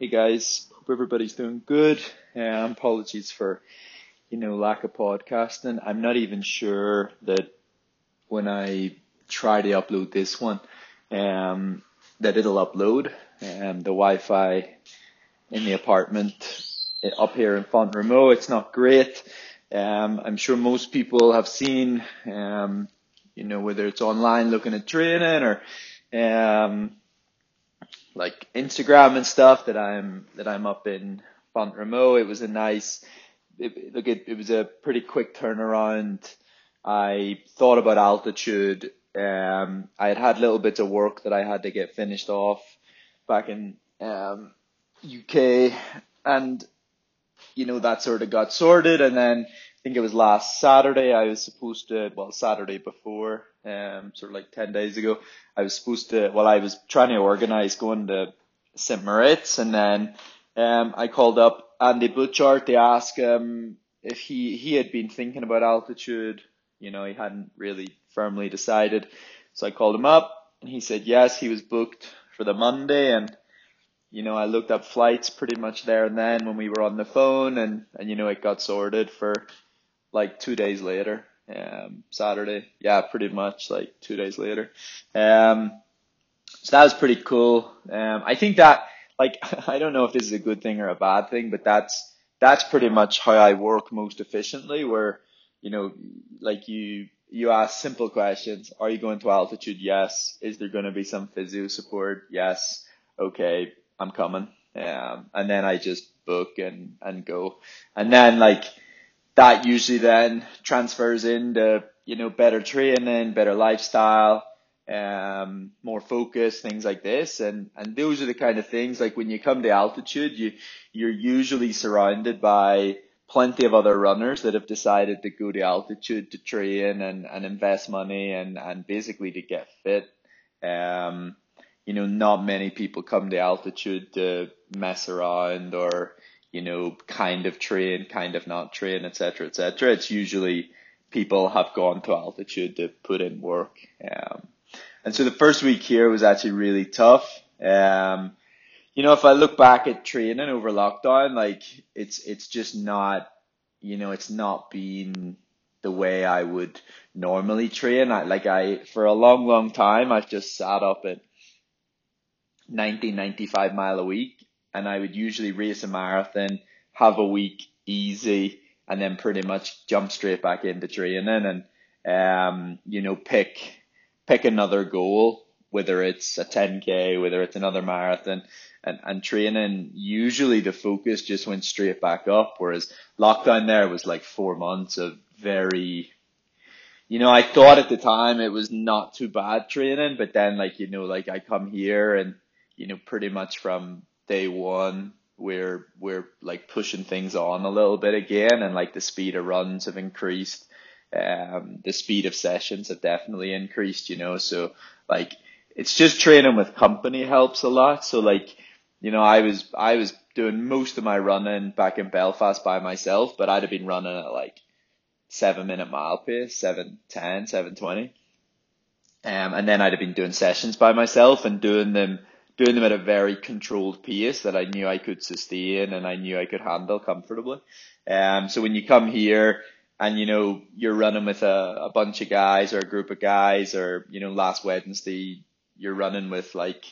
Hey guys, hope everybody's doing good. Um, apologies for, you know, lack of podcasting. I'm not even sure that when I try to upload this one, um, that it'll upload. Um, the Wi-Fi in the apartment up here in Font-Romeu, it's not great. Um, I'm sure most people have seen, um, you know, whether it's online looking at training or, um, like Instagram and stuff that I'm that I'm up in Font-Romeu. It was a nice it, look it, it was a pretty quick turnaround. I thought about altitude. Um, I had had little bits of work that I had to get finished off back in um, UK, and you know that sort of got sorted. And then I think it was last Saturday I was supposed to well Saturday before um, sort of like 10 days ago. I was supposed to, well, I was trying to organize going to St. Moritz and then, um, I called up Andy Butchart to ask, um, if he, he had been thinking about altitude. You know, he hadn't really firmly decided. So I called him up and he said yes, he was booked for the Monday and, you know, I looked up flights pretty much there and then when we were on the phone and, and you know, it got sorted for like two days later um, Saturday. Yeah, pretty much like two days later. Um, so that was pretty cool. Um, I think that like I don't know if this is a good thing or a bad thing, but that's that's pretty much how I work most efficiently. Where you know, like you you ask simple questions. Are you going to altitude? Yes. Is there going to be some physio support? Yes. Okay, I'm coming. Um, and then I just book and and go. And then like that usually then transfers into, you know, better training, better lifestyle, um, more focus, things like this. And, and those are the kind of things like when you come to altitude, you, you're usually surrounded by plenty of other runners that have decided to go to altitude to train and, and invest money and, and basically to get fit. Um, you know, not many people come to altitude to mess around or, you know, kind of train, kind of not train, etc., etc. It's usually people have gone to altitude to put in work. Um, and so the first week here was actually really tough. Um, you know, if I look back at training over lockdown, like it's it's just not, you know, it's not been the way I would normally train. I like I for a long, long time I've just sat up at 90, 95 mile a week and I would usually race a marathon, have a week easy, and then pretty much jump straight back into training and um, you know, pick pick another goal, whether it's a 10k, whether it's another marathon, and, and training. Usually the focus just went straight back up, whereas lockdown there was like four months of very, you know, I thought at the time it was not too bad training, but then like you know, like I come here and you know, pretty much from day one we're we're like pushing things on a little bit again and like the speed of runs have increased. Um the speed of sessions have definitely increased you know so like it's just training with company helps a lot. So like you know I was I was doing most of my running back in Belfast by myself but I'd have been running at like seven minute mile pace seven ten seven twenty. Um and then I'd have been doing sessions by myself and doing them doing them at a very controlled pace that I knew I could sustain and I knew I could handle comfortably. Um, so when you come here and you know you're running with a, a bunch of guys or a group of guys, or you know last Wednesday you're running with like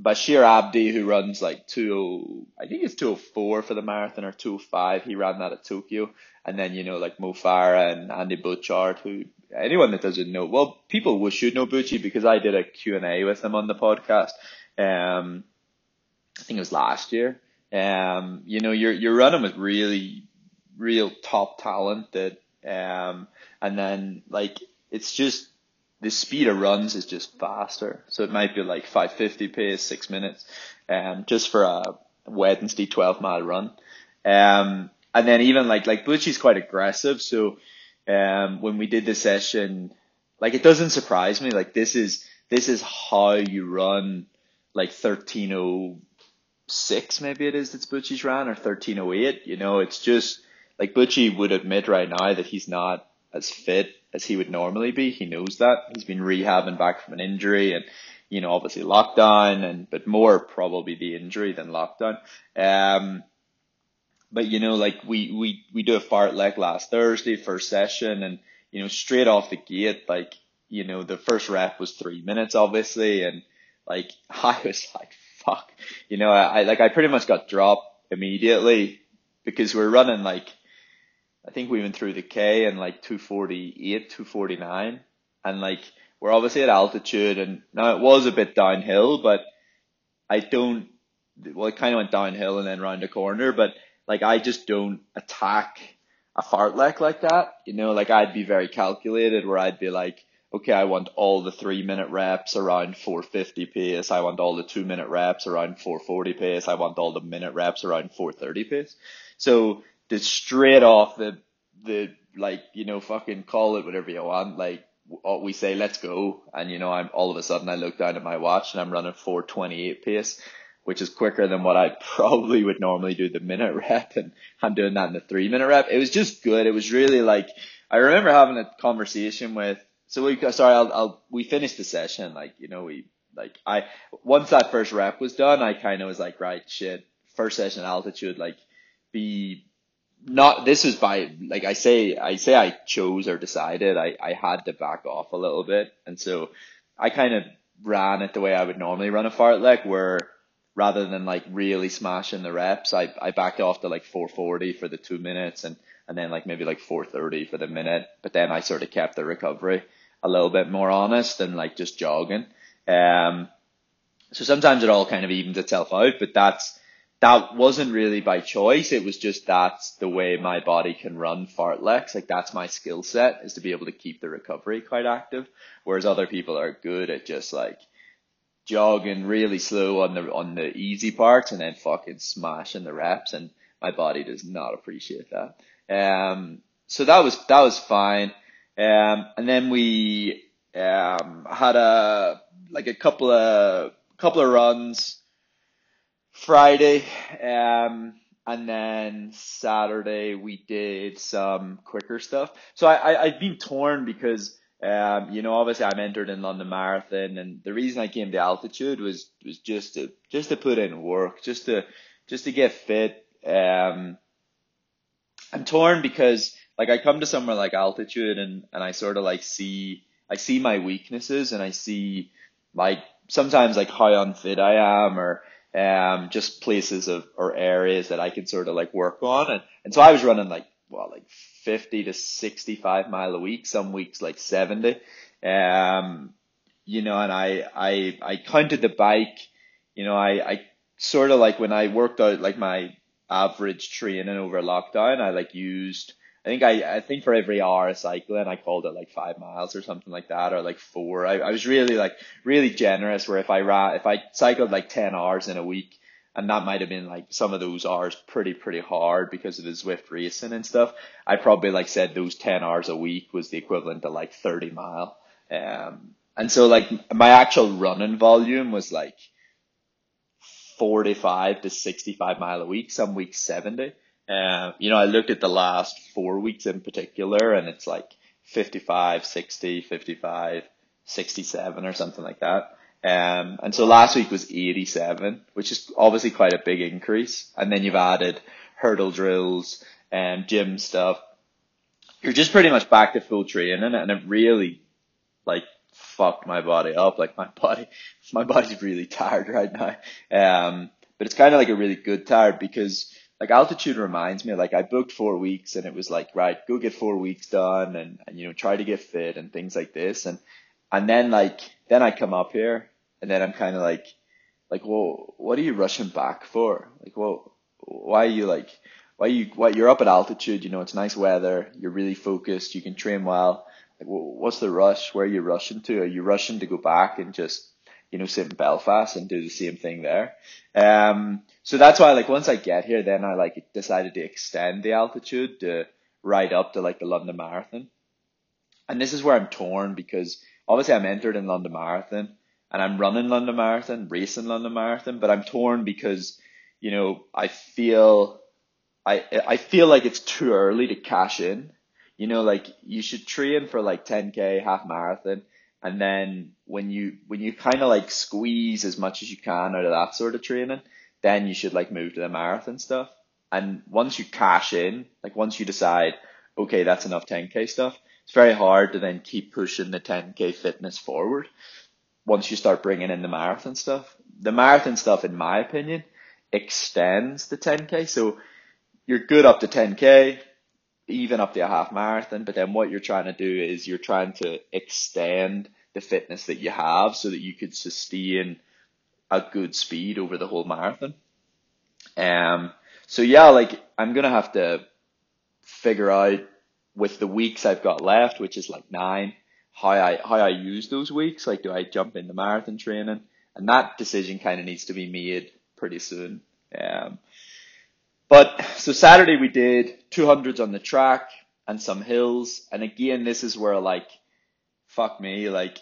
Bashir Abdi who runs like two, I think it's two oh four for the marathon or two oh five. He ran that at Tokyo, and then you know like Mo Farah and Andy Butchart who anyone that doesn't know, well, people should know Butchie because I did a Q and A with him on the podcast. Um, I think it was last year. Um, you know, you're you're running with really, real top talent that, um, and then like it's just the speed of runs is just faster. So it might be like 550 pace, six minutes, um, just for a Wednesday 12 mile run. Um, and then even like, like Butchie's quite aggressive. So, um, when we did the session, like it doesn't surprise me. Like this is, this is how you run like 1306 maybe it is that's Butchie's ran or 1308. You know, it's just like Butchie would admit right now that he's not as fit as he would normally be. He knows that. He's been rehabbing back from an injury and you know, obviously lockdown and, but more probably the injury than lockdown. Um, but you know, like we, we, we do a fartlek last Thursday, first session and, you know, straight off the gate, like, you know, the first rep was three minutes, obviously. And like, I was like, fuck, you know, I, I like, I pretty much got dropped immediately because we're running like, I think we went through the K and like 248, 249. And like, we're obviously at altitude and now it was a bit downhill, but I don't, well, it kind of went downhill and then round the corner, but like I just don't attack a fartlek like that. You know, like I'd be very calculated where I'd be like, okay, I want all the three minute reps around 450 pace. I want all the two minute reps around 440 pace. I want all the minute reps around 430 pace. So the straight off the, the like, you know, fucking call it whatever you want. Like we say, let's go. And you know, I'm all of a sudden I look down at my watch and I'm running 428 pace which is quicker than what I probably would normally do the minute rep. And I'm doing that in the three minute rep. It was just good. It was really like, I remember having a conversation with, so we, sorry, I'll, I'll, we finished the session. Like, you know, we, like, I, once that first rep was done, I kind of was like, right, shit, first session altitude, like, be, not, this was by, like I say, I say I chose or decided, I, I had to back off a little bit. And so I kind of ran it the way I would normally run a fartlek where rather than like really smashing the reps, I, I backed off to like 440 for the two minutes and, and then like maybe like 430 for the minute. But then I sort of kept the recovery a little bit more honest than like just jogging. Um, so sometimes it all kind of evens itself out, but that's, that wasn't really by choice. It was just that's the way my body can run fartleks. Like that's my skill set is to be able to keep the recovery quite active. Whereas other people are good at just like jogging really slow on the on the easy parts and then fucking smashing the reps and my body does not appreciate that. Um so that was that was fine. Um and then we um had a like a couple of couple of runs Friday um and then Saturday we did some quicker stuff. So I, I I've been torn because um, you know, obviously I'm entered in London Marathon and the reason I came to altitude was, was just to, just to put in work, just to, just to get fit. Um, I'm torn because like I come to somewhere like altitude and, and I sort of like see, I see my weaknesses and I see like sometimes like how unfit I am or, um, just places of, or areas that I can sort of like work on. And, and so I was running like, well, like 50 to 65 mile a week, some weeks like 70. Um, you know, and I, I, I counted the bike, you know, I, I sort of like when I worked out like my average training over lockdown, I like used, I think I, I think for every hour cycling, I called it like five miles or something like that, or like four. I, I was really like, really generous where if I ran, if I cycled like 10 hours in a week, and that might have been like some of those hours pretty pretty hard because of the Zwift racing and stuff. I probably like said those ten hours a week was the equivalent to like thirty mile. Um, and so like my actual running volume was like forty five to sixty five mile a week. Some weeks seventy. Uh, you know, I looked at the last four weeks in particular, and it's like 55, 60, 55, 67 or something like that. Um, and so last week was 87, which is obviously quite a big increase. And then you've added hurdle drills and gym stuff. You're just pretty much back to full training and it really like fucked my body up. Like my body, my body's really tired right now. Um, but it's kind of like a really good tired because like altitude reminds me like I booked four weeks and it was like, right, go get four weeks done and, and you know, try to get fit and things like this. And, and then like, then I come up here and then I'm kind of like, like, well, what are you rushing back for? Like, well, why are you like, why are you, why you're up at altitude? You know, it's nice weather. You're really focused. You can train well. Like, well, what's the rush? Where are you rushing to? Are you rushing to go back and just, you know, sit in Belfast and do the same thing there? Um, so that's why, like, once I get here, then I like decided to extend the altitude to right up to like the London Marathon. And this is where I'm torn because obviously I'm entered in London Marathon and I'm running London Marathon, racing London Marathon, but I'm torn because, you know, I feel, I, I feel like it's too early to cash in. You know, like you should train for like 10k half marathon, And then when you when you kind of like squeeze as much as you can out of that sort of training, then you should like move to the marathon stuff. And once you cash in, like once you decide, okay, that's enough 10k stuff, it's very hard to then keep pushing the 10k fitness forward. Once you start bringing in the marathon stuff, the marathon stuff, in my opinion, extends the 10k. So you're good up to 10k, even up to a half marathon. But then what you're trying to do is you're trying to extend the fitness that you have so that you could sustain a good speed over the whole marathon. Um, so yeah, like I'm gonna have to figure out with the weeks I've got left, which is like nine, how I how I use those weeks. Like, do I jump into marathon training? And that decision kind of needs to be made pretty soon. Um, but so Saturday we did 200s on the track and some hills. And again, this is where like, fuck me, like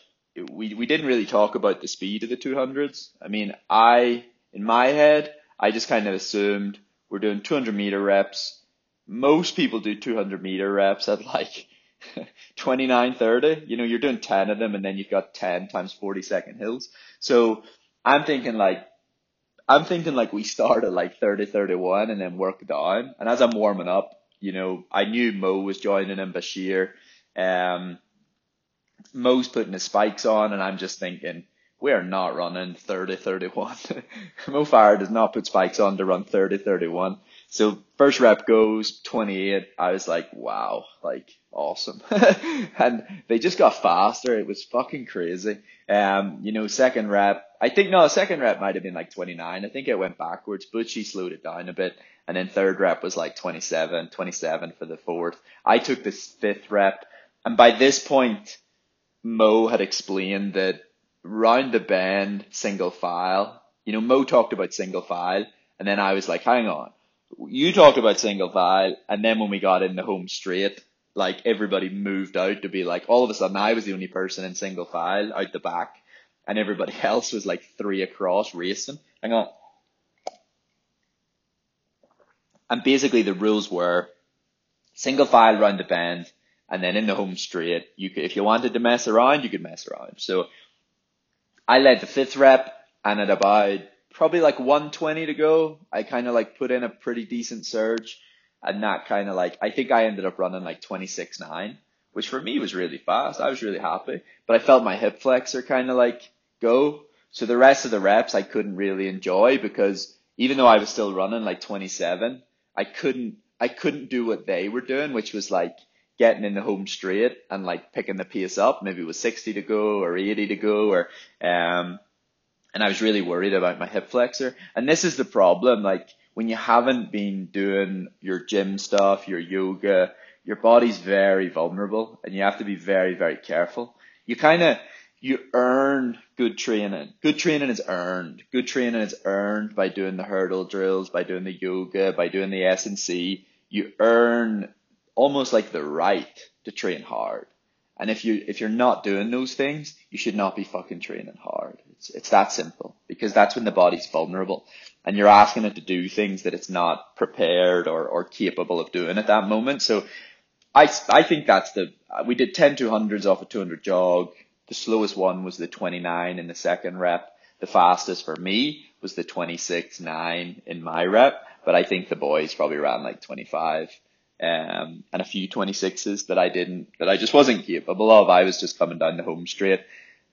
we, we didn't really talk about the speed of the 200s. I mean, I, in my head, I just kind of assumed we're doing 200 meter reps. Most people do 200 meter reps at like 29, 30. You know, you're doing 10 of them and then you've got 10 times 40 second hills. So I'm thinking like I'm thinking like we start at like 30, 31 and then work down. And as I'm warming up, you know, I knew Mo was joining in Bashir. Um, Mo's putting his spikes on and I'm just thinking, we are not running 30, 31. Mo Farah does not put spikes on to run 30, 31. So first rep goes 28. I was like, wow, like awesome. and they just got faster. It was fucking crazy. Um, you know, second rep, I think, no, second rep might have been like 29. I think it went backwards, Bashir slowed it down a bit. And then third rep was like 27, 27 for the fourth. I took this fifth rep. And by this point, Mo had explained that round the bend, single file, you know, Mo talked about single file. And then I was like, hang on. You talked about single file. And then when we got in the home straight, like everybody moved out to be like all of a sudden I was the only person in single file out the back and everybody else was like three across racing. Hang on. And basically the rules were single file round the bend and then in the home straight you could if you wanted to mess around you could mess around. So I led the fifth rep and at about probably like 120 to go, I kind of like put in a pretty decent surge and that kind of like I think I ended up running like 26.9, which for me was really fast. I was really happy, but I felt my hip flexor kind of like go. So the rest of the reps I couldn't really enjoy because even though I was still running like 27, I couldn't I couldn't do what they were doing, which was like getting in the home straight and like picking the pace up. Maybe it was 60 to go or 80 to go or um and I was really worried about my hip flexor. And this is the problem, like when you haven't been doing your gym stuff, your yoga, your body's very vulnerable and you have to be very, very careful. You kind of, you earn good training. Good training is earned. Good training is earned by doing the hurdle drills, by doing the yoga, by doing the S&C. You earn almost like the right to train hard. And if you if you're not doing those things, you should not be fucking training hard. It's it's that simple because that's when the body's vulnerable and you're asking it to do things that it's not prepared or, or capable of doing at that moment. So I, I think that's the, we did 10 200s off a 200 jog. The slowest one was the 29 in the second rep. The fastest for me was the 26 9 in my rep, but I think the boys probably ran like 25. Um, and a few 26s that I didn't, that I just wasn't capable of. I was just coming down the home straight,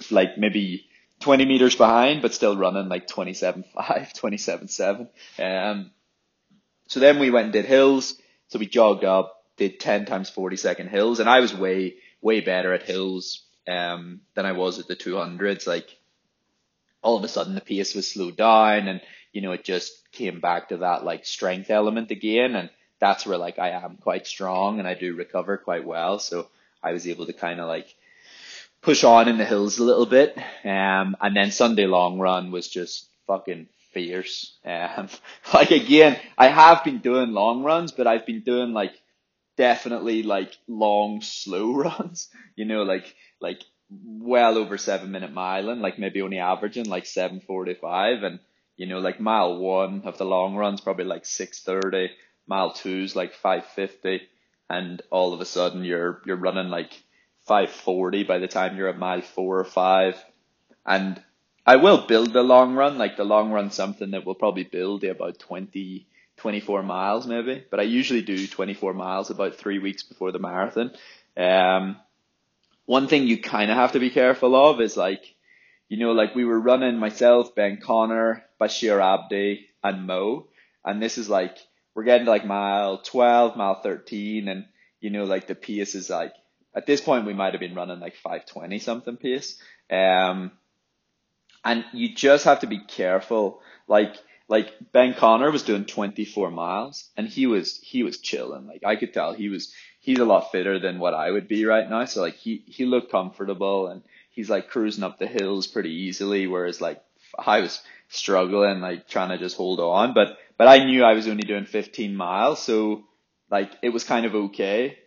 like maybe 20 meters behind, but still running like 27.5, 27.7. Um, so then we went and did hills. So we jogged up, did 10 times 40 second hills, and I was way, way better at hills, um, than I was at the 200s. Like, all of a sudden the pace was slowed down and, you know, it just came back to that like strength element again. And that's where like I am quite strong and I do recover quite well. So I was able to kind of like, push on in the hills a little bit. Um, and then Sunday long run was just fucking fierce. Um, like again, I have been doing long runs, but I've been doing like definitely like long, slow runs, you know, like, like well over seven minute mile and like maybe only averaging like 745 and, you know, like mile one of the long runs, probably like 630, mile two's like 550 and all of a sudden you're, you're running like 540 by the time you're at mile four or five. And I will build the long run, like the long run something that will probably build about 20, 24 miles maybe, but I usually do 24 miles about three weeks before the marathon. Um, one thing you kind of have to be careful of is like, you know, like we were running myself, Ben Connor, Bashir Abdi, and Mo, and this is like we're getting to like mile 12, mile 13, and you know, like the pace is like at this point we might have been running like 520 something pace. Um, and you just have to be careful. Like, like Ben Connor was doing 24 miles and he was, he was chilling. Like I could tell he was, he's a lot fitter than what I would be right now. So like he, he looked comfortable and he's like cruising up the hills pretty easily. Whereas like I was struggling, like trying to just hold on. But, but I knew I was only doing 15 miles. So like it was kind of okay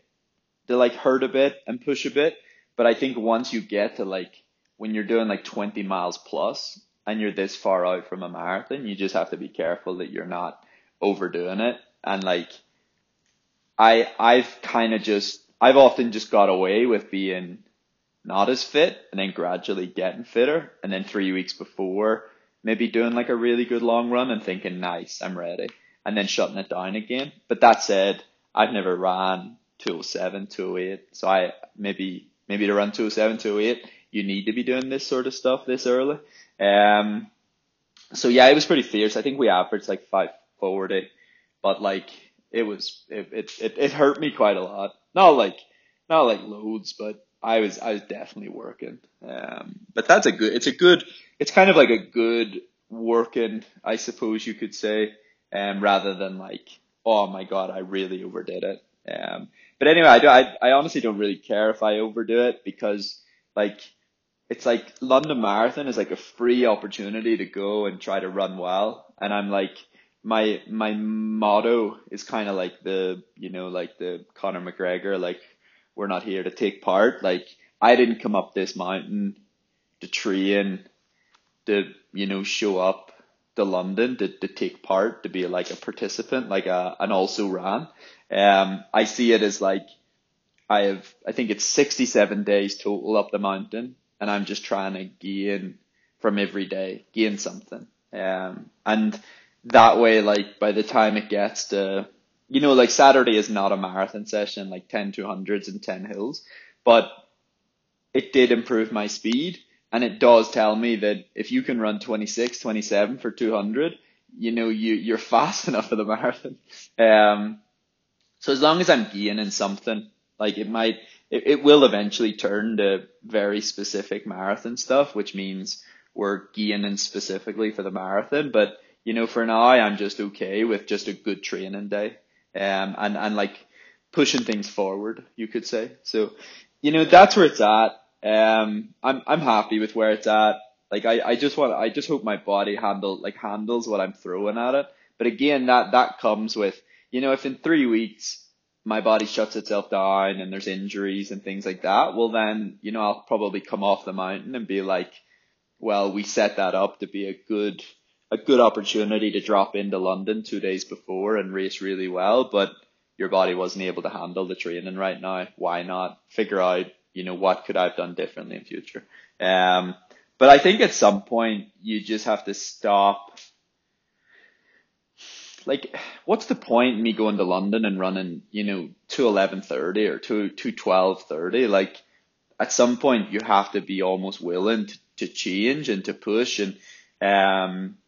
to like hurt a bit and push a bit. But I think once you get to like when you're doing like 20 miles plus and you're this far out from a marathon, you just have to be careful that you're not overdoing it. And like, I, I've kind of just, I've often just got away with being not as fit and then gradually getting fitter. And then three weeks before, maybe doing like a really good long run and thinking, nice, I'm ready. And then shutting it down again. But that said, I've never ran 207, 208. So I maybe maybe to run 207, 208, you need to be doing this sort of stuff this early. Um, so yeah, it was pretty fierce. I think we averaged like 540, but like it was it, it it it hurt me quite a lot. Not like not like loads, but I was I was definitely working. Um, but that's a good. It's a good. It's kind of like a good working, I suppose you could say. Um, rather than like, oh my god, I really overdid it. Um, but anyway, I, do, I, I honestly don't really care if I overdo it because like, it's like London Marathon is like a free opportunity to go and try to run well. And I'm like, my, my motto is kind of like the, you know, like the Conor McGregor, like, we're not here to take part. Like, I didn't come up this mountain to train, to, you know, show up to London to, to take part, to be like a participant, like a, an also ran. Um, I see it as like I have, I think it's 67 days total up the mountain, and I'm just trying to gain from every day, gain something. Um, and that way, like by the time it gets to, you know, like Saturday is not a marathon session, like 10 200s and 10 hills, but it did improve my speed. And it does tell me that if you can run 26, 27 for 200, you know, you, you're fast enough for the marathon. Um, so as long as I'm gaining something, like it might, it, it will eventually turn to very specific marathon stuff, which means we're gaining specifically for the marathon. But, you know, for now, I'm just okay with just a good training day. Um, and, and like pushing things forward, you could say. So, you know, that's where it's at. Um, I'm, I'm happy with where it's at. Like I, I just want, I just hope my body handle, like handles what I'm throwing at it. But again, that, that comes with, you know, if in three weeks my body shuts itself down and there's injuries and things like that, well then, you know, I'll probably come off the mountain and be like, well, we set that up to be a good, a good opportunity to drop into London two days before and race really well, but your body wasn't able to handle the training right now. Why not figure out, you know, what could I have done differently in future? Um, but I think at some point you just have to stop like what's the point in me going to London and running, you know, two eleven thirty or two two twelve thirty? Like at some point you have to be almost willing to, to change and to push and um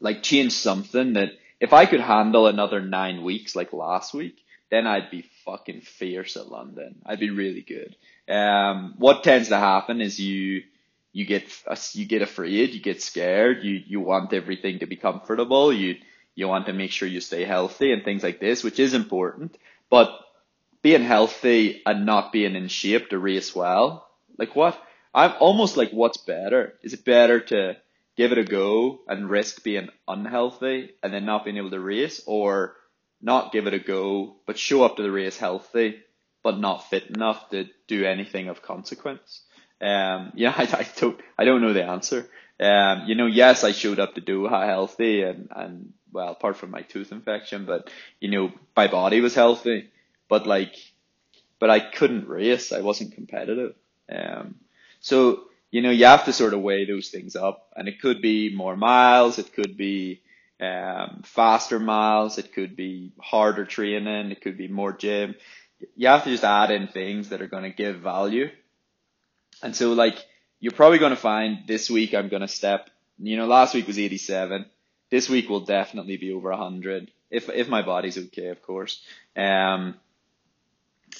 like change something that if I could handle another nine weeks like last week, then I'd be fucking fierce at London. I'd be really good. Um, what tends to happen is you you get you get afraid, you get scared, you you want everything to be comfortable, you you want to make sure you stay healthy and things like this, which is important. But being healthy and not being in shape to race well, like what? I'm almost like, what's better? Is it better to give it a go and risk being unhealthy and then not being able to race, or not give it a go but show up to the race healthy but not fit enough to do anything of consequence? Um, yeah, I, I don't, I don't know the answer. Um, you know, yes, I showed up to Doha healthy and, and well, apart from my tooth infection, but you know, my body was healthy. But like, but I couldn't race. I wasn't competitive. Um, so, you know, you have to sort of weigh those things up and it could be more miles. It could be, um, faster miles. It could be harder training. It could be more gym. You have to just add in things that are going to give value. And so like, you're probably going to find this week I'm going to step, you know, last week was 87. This week will definitely be over 100 if, if my body's okay, of course. Um,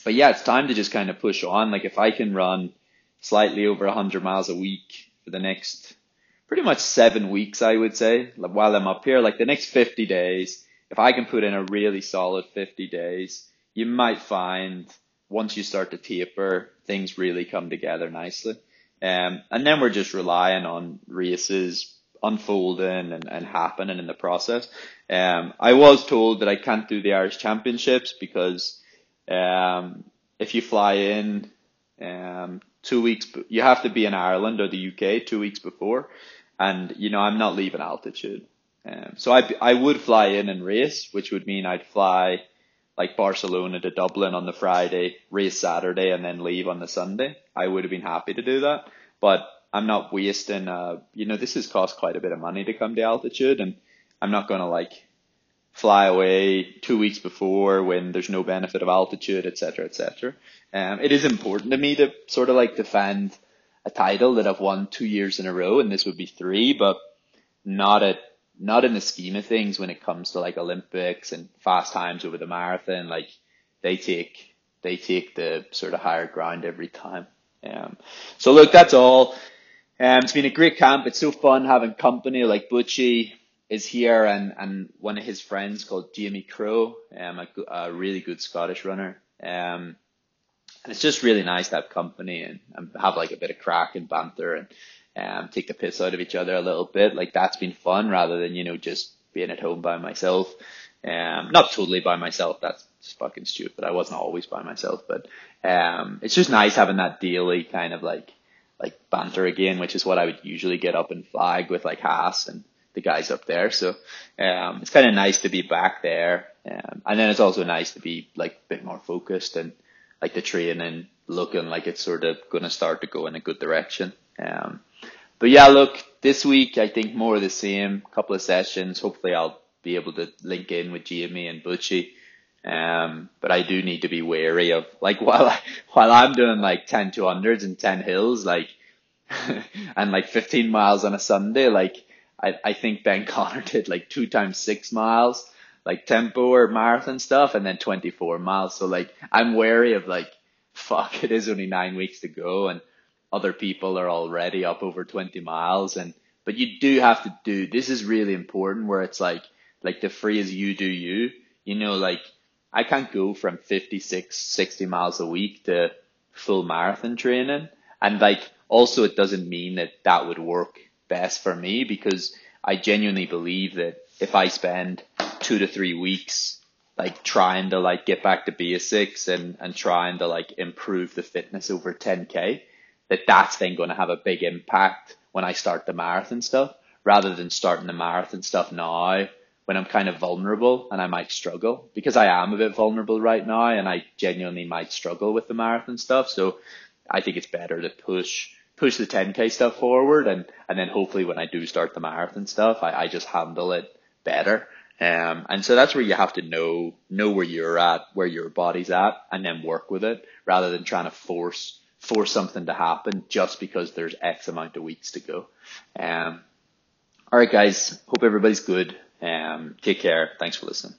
but yeah, it's time to just kind of push on. Like if I can run slightly over 100 miles a week for the next pretty much seven weeks, I would say, while I'm up here, like the next 50 days, if I can put in a really solid 50 days, you might find once you start to taper, things really come together nicely. Um, and then we're just relying on races unfolding and, and happening in the process. Um, I was told that I can't do the Irish Championships because um, if you fly in um, two weeks, you have to be in Ireland or the UK two weeks before, and you know I'm not leaving altitude. Um, so I I would fly in and race, which would mean I'd fly like Barcelona to Dublin on the Friday, race Saturday, and then leave on the Sunday. I would have been happy to do that, but I'm not wasting. Uh, you know, this has cost quite a bit of money to come to altitude, and I'm not going to like fly away two weeks before when there's no benefit of altitude, etc., etc. Um, it is important to me to sort of like defend a title that I've won two years in a row, and this would be three, but not at not in the scheme of things when it comes to like Olympics and fast times over the marathon. Like they take they take the sort of higher ground every time. Um, so look, that's all. Um, it's been a great camp. It's so fun having company like Butchie, is here and, and one of his friends called Jamie Crowe, um, a, a really good Scottish runner. Um, and it's just really nice to have company and, and have like a bit of crack and banter and um, take the piss out of each other a little bit. Like that's been fun rather than, you know, just being at home by myself. Um, not totally by myself. That's fucking stupid. But I wasn't always by myself, but, um, it's just nice having that daily kind of like, like banter again, which is what I would usually get up and flag with like Haas and, the guys up there. So um, it's kind of nice to be back there. Um, and then it's also nice to be like a bit more focused and like the training looking like it's sort of going to start to go in a good direction. Um, but yeah, look, this week I think more of the same. Couple of sessions. Hopefully I'll be able to link in with Jamie and Butchie. Um, but I do need to be wary of like while I, while I'm doing like 10 to hundreds and 10 hills, like, and like 15 miles on a Sunday, like I, I think Ben Connor did like two times six miles, like tempo or marathon stuff, and then 24 miles. So like, I'm wary of like, fuck, it is only nine weeks to go and other people are already up over 20 miles. And, but you do have to do, this is really important where it's like, like the phrase you do you, you know, like I can't go from 56, 60 miles a week to full marathon training. And like, also it doesn't mean that that would work best for me because I genuinely believe that if I spend two to three weeks like trying to like get back to basics and, and trying to like improve the fitness over 10k, that that's then going to have a big impact when I start the marathon stuff rather than starting the marathon stuff now when I'm kind of vulnerable and I might struggle because I am a bit vulnerable right now and I genuinely might struggle with the marathon stuff. So I think it's better to push push the 10k stuff forward and, and then hopefully when I do start the marathon stuff, I, I just handle it better. Um, and so that's where you have to know, know where you're at, where your body's at, and then work with it rather than trying to force, force something to happen just because there's X amount of weeks to go. Um, all right, guys. Hope everybody's good. Um, take care. Thanks for listening.